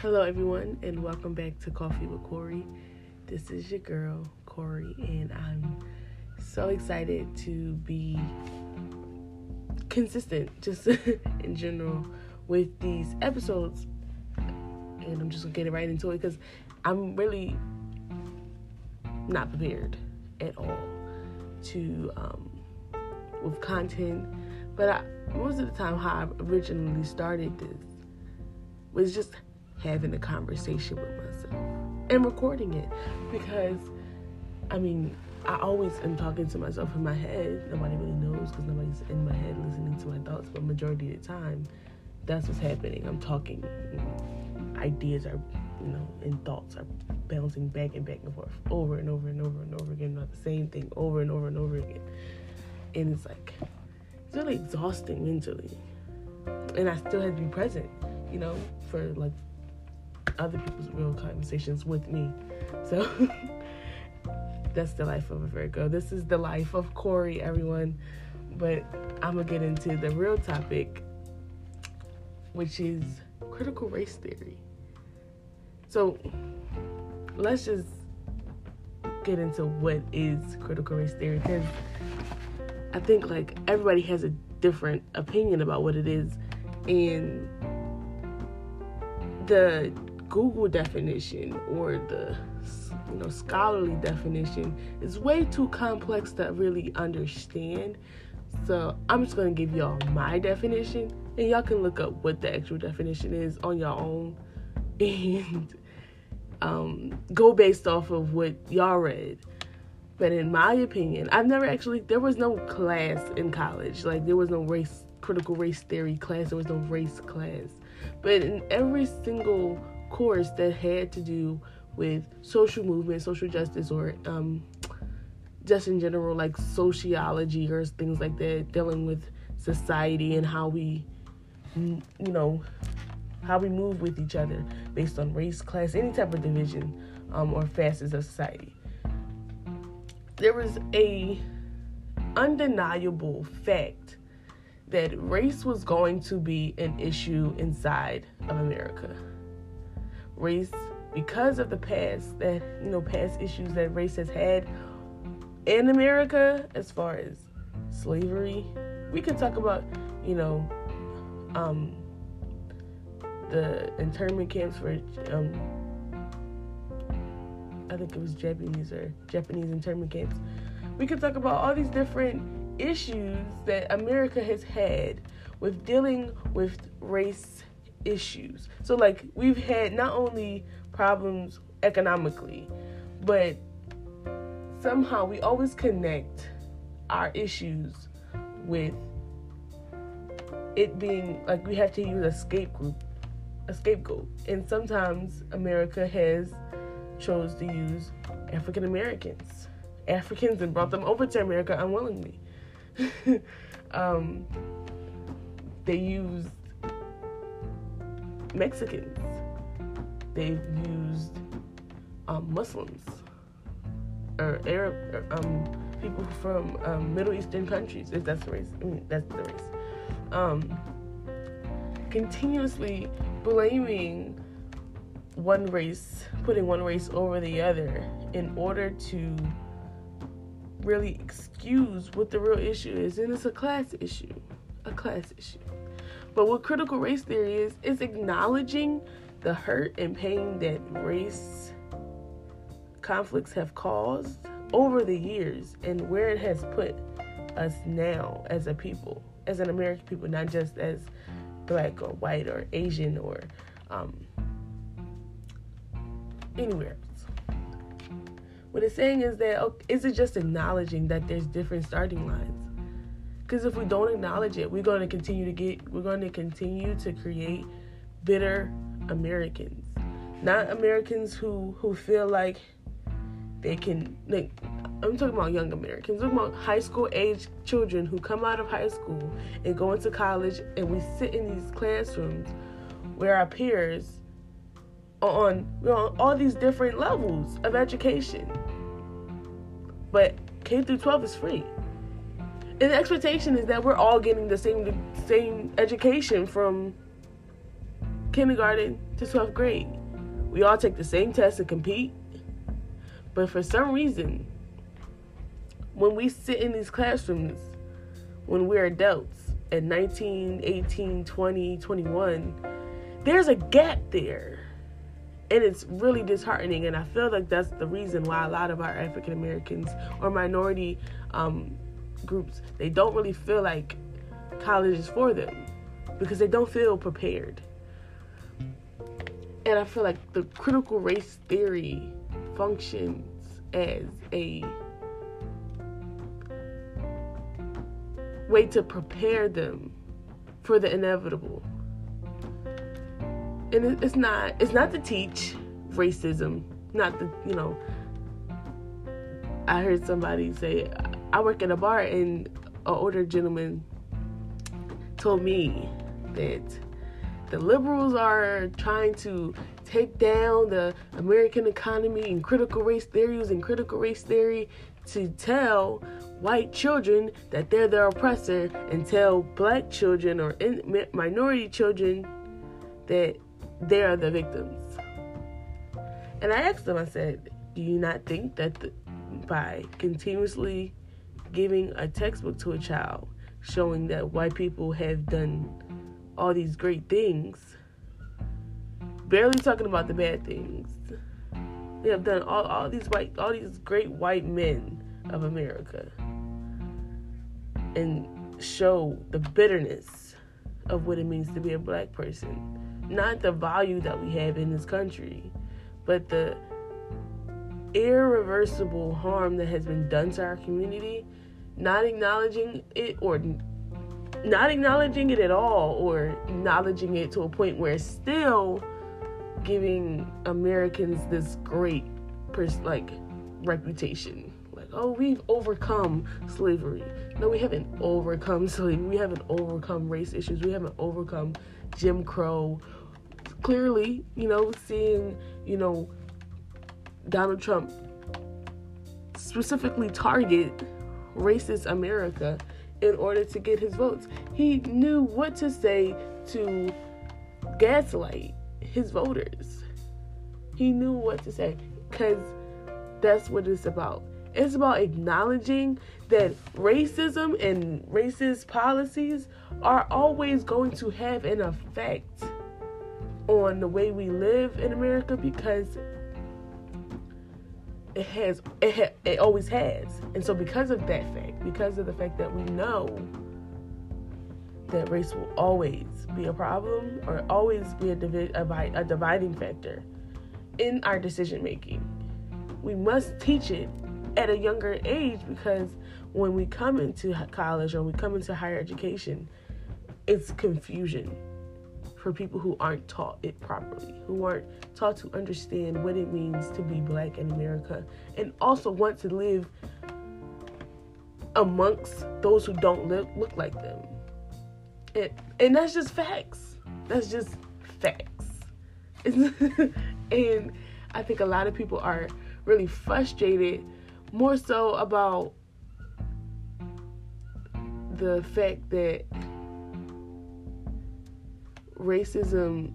Hello, everyone, and welcome back to Coffee with Corey. This is your girl, Corey, and I'm so excited to be consistent just in general with these episodes. And I'm just gonna get right into it because I'm really not prepared at all to um, with content. But I, most of the time, how I originally started this was just having a conversation with myself and recording it because I mean I always am talking to myself in my head. Nobody really knows because nobody's in my head listening to my thoughts. But majority of the time, that's what's happening. I'm talking. Ideas are, you know, and thoughts are bouncing back and back and forth over and over and over and over again, about the same thing over and over and over again. And it's like it's really exhausting mentally. And I still had to be present, you know, for like other people's real conversations with me. So that's the life of a Virgo. This is the life of Corey, everyone. But I'm gonna get into the real topic, which is critical race theory. So let's just get into what is critical race theory because I think like everybody has a different opinion about what it is, and the Google definition or the you know scholarly definition is way too complex to really understand. So I'm just gonna give y'all my definition, and y'all can look up what the actual definition is on your own, and um, go based off of what y'all read. But in my opinion, I've never actually there was no class in college. Like there was no race critical race theory class. There was no race class. But in every single course that had to do with social movement, social justice, or um, just in general, like sociology or things like that, dealing with society and how we, you know, how we move with each other based on race, class, any type of division um, or facets of society. There was a undeniable fact that race was going to be an issue inside of America race because of the past that you know past issues that race has had in America as far as slavery. We could talk about you know um, the internment camps for um, I think it was Japanese or Japanese internment camps. We could talk about all these different issues that America has had with dealing with race issues. So like we've had not only problems economically, but somehow we always connect our issues with it being like we have to use a scapegoat a scapegoat. And sometimes america has chose to use african americans. Africans and brought them over to america unwillingly. Um, they used Mexicans. They've used um, Muslims or Arab or, um, people from um, Middle Eastern countries, if that's the race. I mean, that's the race. Um, continuously blaming one race, putting one race over the other in order to really excuse what the real issue is. And it's a class issue. A class issue. But what critical race theory is, is acknowledging the hurt and pain that race conflicts have caused over the years and where it has put us now as a people, as an American people, not just as black or white or Asian or um, anywhere else. What it's saying is that okay, is it just acknowledging that there's different starting lines? Because if we don't acknowledge it, we're going to continue to get, we're going to continue to create bitter Americans, not Americans who who feel like they can. Like, I'm talking about young Americans. I'm talking about high school age children who come out of high school and go into college, and we sit in these classrooms where our peers are on, you know, all these different levels of education. But K through 12 is free the expectation is that we're all getting the same same education from kindergarten to 12th grade. We all take the same tests and compete. But for some reason, when we sit in these classrooms, when we're adults at 19, 18, 20, 21, there's a gap there. And it's really disheartening. And I feel like that's the reason why a lot of our African Americans or minority um, groups, they don't really feel like college is for them because they don't feel prepared. And I feel like the critical race theory functions as a way to prepare them for the inevitable. And it's not it's not to teach racism, not the you know. I heard somebody say I work in a bar and an older gentleman told me that the liberals are trying to take down the American economy and critical race theories and critical race theory to tell white children that they're the oppressor and tell black children or in, minority children that they are the victims. And I asked them, I said, Do you not think that the, by continuously giving a textbook to a child showing that white people have done all these great things, barely talking about the bad things, they have done all, all these white all these great white men of America and show the bitterness of what it means to be a black person. Not the value that we have in this country, but the irreversible harm that has been done to our community, not acknowledging it or not acknowledging it at all or acknowledging it to a point where still giving Americans this great pers- like reputation like oh, we've overcome slavery. No, we haven't overcome slavery. We haven't overcome race issues. We haven't overcome Jim Crow. Clearly, you know, seeing, you know, Donald Trump specifically target racist America in order to get his votes. He knew what to say to gaslight his voters. He knew what to say because that's what it's about. It's about acknowledging that racism and racist policies are always going to have an effect on the way we live in America because it has it ha, it always has. And so because of that fact, because of the fact that we know that race will always be a problem or always be a, divi- a, a dividing factor in our decision making, we must teach it at a younger age because when we come into college or we come into higher education, it's confusion for people who aren't taught it properly, who aren't taught to understand what it means to be black in America, and also want to live amongst those who don't look, look like them. And, and that's just facts. That's just facts. and I think a lot of people are really frustrated more so about the fact that racism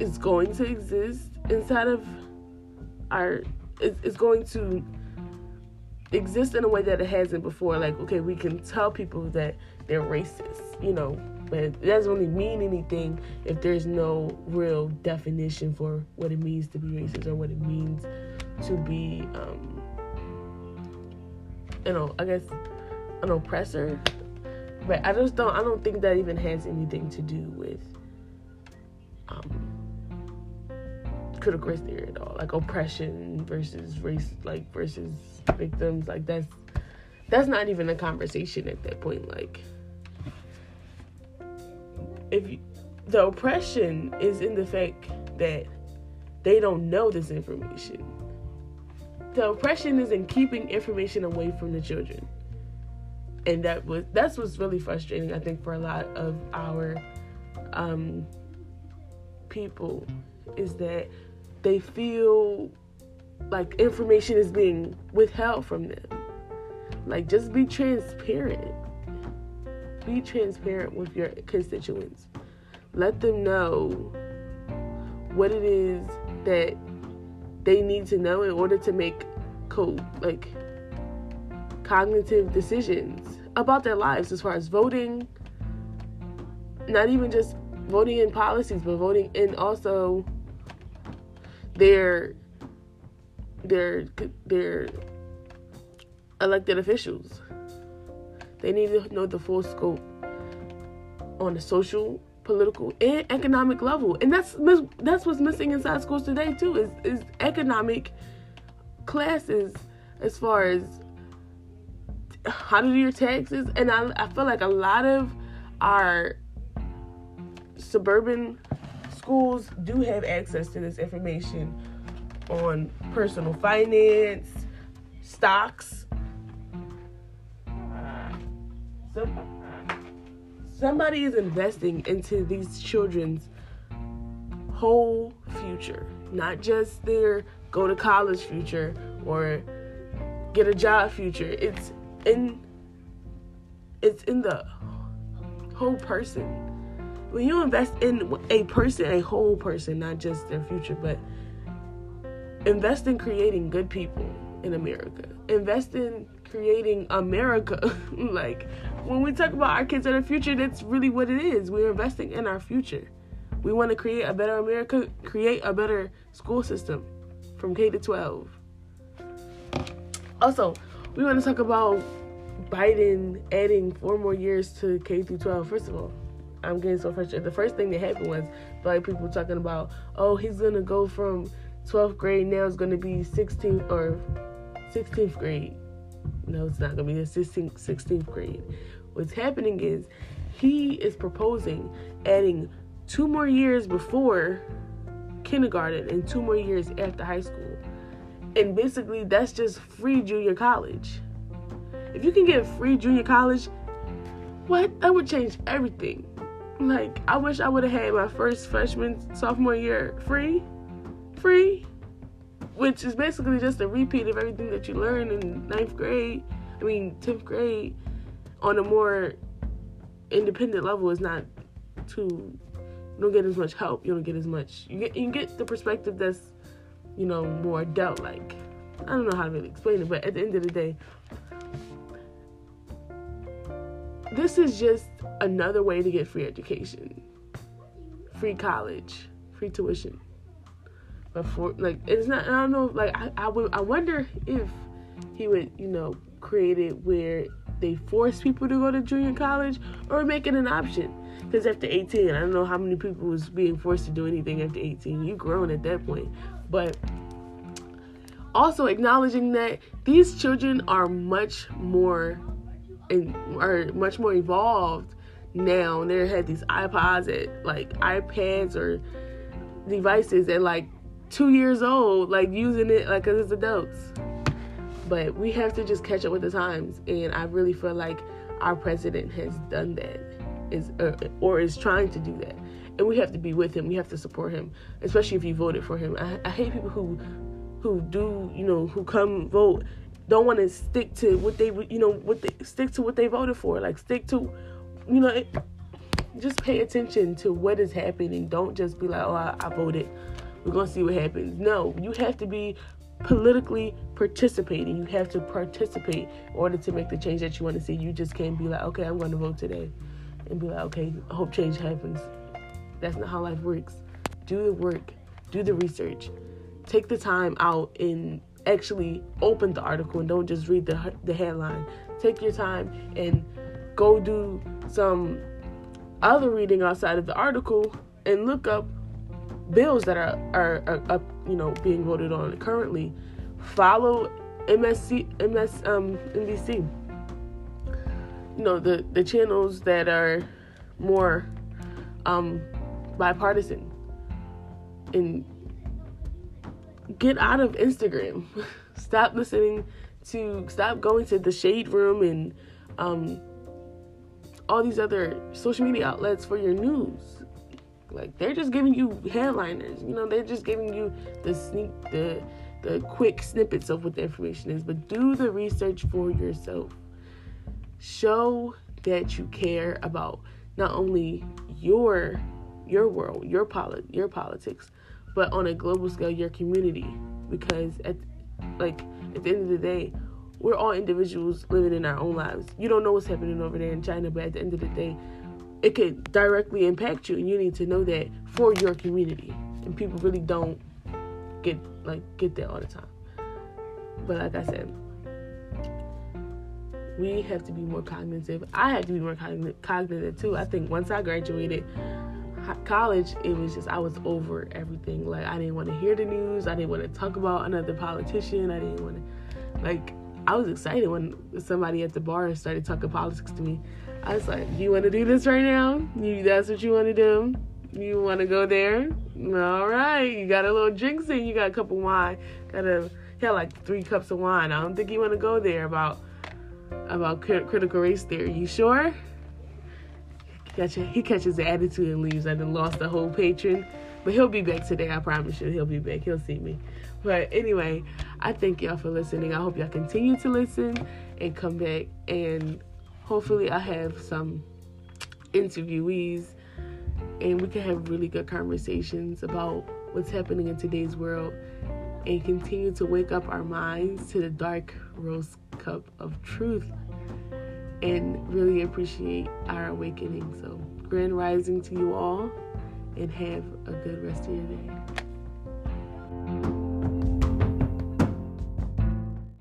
is going to exist inside of our it's going to exist in a way that it hasn't before like okay we can tell people that they're racist you know but it doesn't really mean anything if there's no real definition for what it means to be racist or what it means to be um, you know, I guess an oppressor. But I just don't I don't think that even has anything to do with um critical race theory at all. Like oppression versus race like versus victims. Like that's that's not even a conversation at that point. Like if you, the oppression is in the fact that they don't know this information the oppression is in keeping information away from the children and that was that's what's really frustrating i think for a lot of our um, people is that they feel like information is being withheld from them. Like just be transparent. Be transparent with your constituents. Let them know what it is that they need to know in order to make code like cognitive decisions about their lives as far as voting not even just voting in policies but voting in also their their their elected officials. They need to know the full scope on the social political and economic level. And that's that's what's missing inside schools today too is, is economic classes as far as how to do your taxes and I, I feel like a lot of our suburban schools do have access to this information on personal finance stocks so somebody is investing into these children's whole future, not just their go to college future or get a job future. It's in it's in the whole person. When you invest in a person, a whole person, not just their future, but invest in creating good people in America. Invest in creating America. like when we talk about our kids and our future, that's really what it is. We're investing in our future. We want to create a better America, create a better school system from K to 12. Also, we want to talk about Biden adding four more years to K through 12. First of all, I'm getting so frustrated. The first thing that happened was black people talking about, oh, he's gonna go from 12th grade now it's gonna be 16th or 16th grade. No, it's not gonna be the 16th, 16th grade. What's happening is he is proposing adding two more years before kindergarten and two more years after high school. And basically, that's just free junior college. If you can get free junior college, what? That would change everything. Like, I wish I would have had my first freshman, sophomore year free. Free which is basically just a repeat of everything that you learned in ninth grade. I mean, tenth grade, on a more independent level is not too. You don't get as much help. You don't get as much. You get you get the perspective that's, you know, more adult like. I don't know how to really explain it, but at the end of the day, this is just another way to get free education, free college, free tuition. Before like it's not I don't know like I, I would I wonder if he would you know create it where they force people to go to junior college or make it an option. Because after 18 I don't know how many people was being forced to do anything after 18 you grown at that point but also acknowledging that these children are much more and are much more evolved now they had these iPods at like iPads or devices at like two years old, like using it like as adults. But we have to just catch up with the times, and I really feel like our president has done that, is uh, or is trying to do that, and we have to be with him. We have to support him, especially if you voted for him. I, I hate people who who do you know who come vote don't want to stick to what they you know what they stick to what they voted for. Like stick to you know. Just pay attention to what is happening. Don't just be like, oh, I, I voted we're gonna see what happens. No, you have to be politically participating. You have to participate in order to make the change that you want to see. You just can't be like, okay, I'm going to vote today, and be like, okay, I hope change happens. That's not how life works. Do the work, do the research, take the time out and actually open the article and don't just read the the headline. Take your time and go do some other reading outside of the article and look up bills that are, are, are up, you know, being voted on currently, follow MSC, MS, um, NBC. You know, the, the channels that are more um, bipartisan. And get out of Instagram. stop listening to, stop going to the shade room and um, all these other social media outlets for your news like they're just giving you headliners. You know, they're just giving you the sneak the the quick snippets of what the information is. But do the research for yourself. Show that you care about not only your your world, your polit, your politics, but on a global scale, your community. Because at like at the end of the day, we're all individuals living in our own lives. You don't know what's happening over there in China, but at the end of the day, it could directly impact you, and you need to know that for your community. And people really don't get like get that all the time. But like I said, we have to be more cognitive. I have to be more cognitive too. I think once I graduated college, it was just I was over everything. Like I didn't want to hear the news. I didn't want to talk about another politician. I didn't want to like. I was excited when somebody at the bar started talking politics to me. I was like, "You want to do this right now? You that's what you want to do? You want to go there? All right. You got a little drinks in. You got a cup of wine. Got a had like three cups of wine. I don't think you want to go there about about critical race theory. You sure? Gotcha. He catches the attitude and leaves. I then lost the whole patron. But he'll be back today, I promise you. He'll be back. He'll see me. But anyway, I thank y'all for listening. I hope y'all continue to listen and come back. And hopefully, I have some interviewees and we can have really good conversations about what's happening in today's world and continue to wake up our minds to the dark rose cup of truth and really appreciate our awakening. So, grand rising to you all and have a good rest of your day.